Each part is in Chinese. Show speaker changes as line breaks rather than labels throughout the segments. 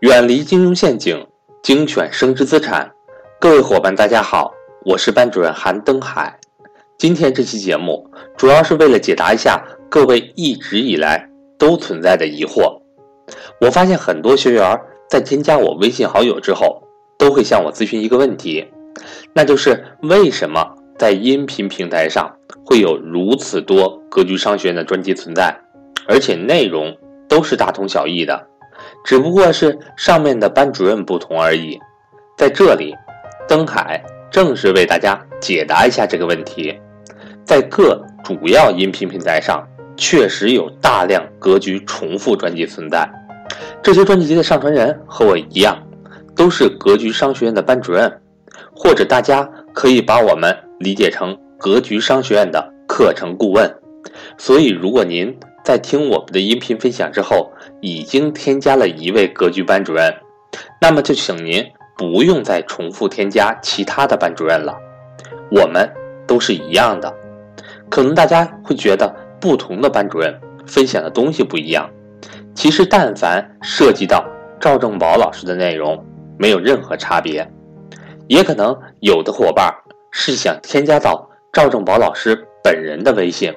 远离金融陷阱，精选升值资产。各位伙伴，大家好，我是班主任韩登海。今天这期节目主要是为了解答一下各位一直以来都存在的疑惑。我发现很多学员在添加我微信好友之后，都会向我咨询一个问题，那就是为什么在音频平台上会有如此多格局商学院的专辑存在，而且内容都是大同小异的。只不过是上面的班主任不同而已。在这里，登海正式为大家解答一下这个问题。在各主要音频平台上，确实有大量格局重复专辑存在。这些专辑的上传人和我一样，都是格局商学院的班主任，或者大家可以把我们理解成格局商学院的课程顾问。所以，如果您在听我们的音频分享之后，已经添加了一位格局班主任，那么就请您不用再重复添加其他的班主任了。我们都是一样的。可能大家会觉得不同的班主任分享的东西不一样，其实但凡涉及到赵正宝老师的内容，没有任何差别。也可能有的伙伴是想添加到赵正宝老师本人的微信，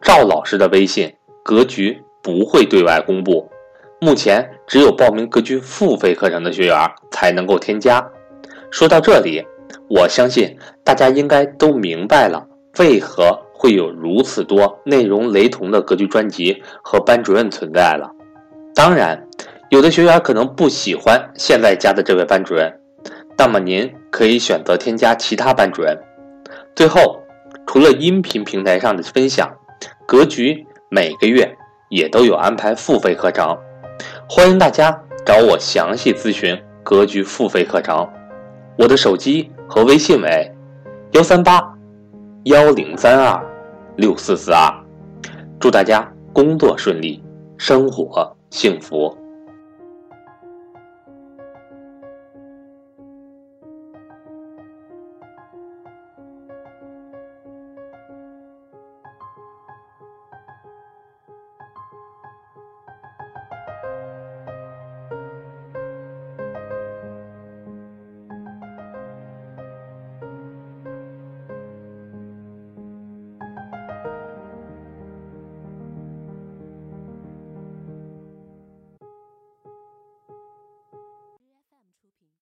赵老师的微信。格局不会对外公布，目前只有报名格局付费课程的学员才能够添加。说到这里，我相信大家应该都明白了为何会有如此多内容雷同的格局专辑和班主任存在了。当然，有的学员可能不喜欢现在加的这位班主任，那么您可以选择添加其他班主任。最后，除了音频平台上的分享，格局。每个月也都有安排付费课程，欢迎大家找我详细咨询格局付费课程。我的手机和微信为幺三八幺零三二六四四二。祝大家工作顺利，生活幸福。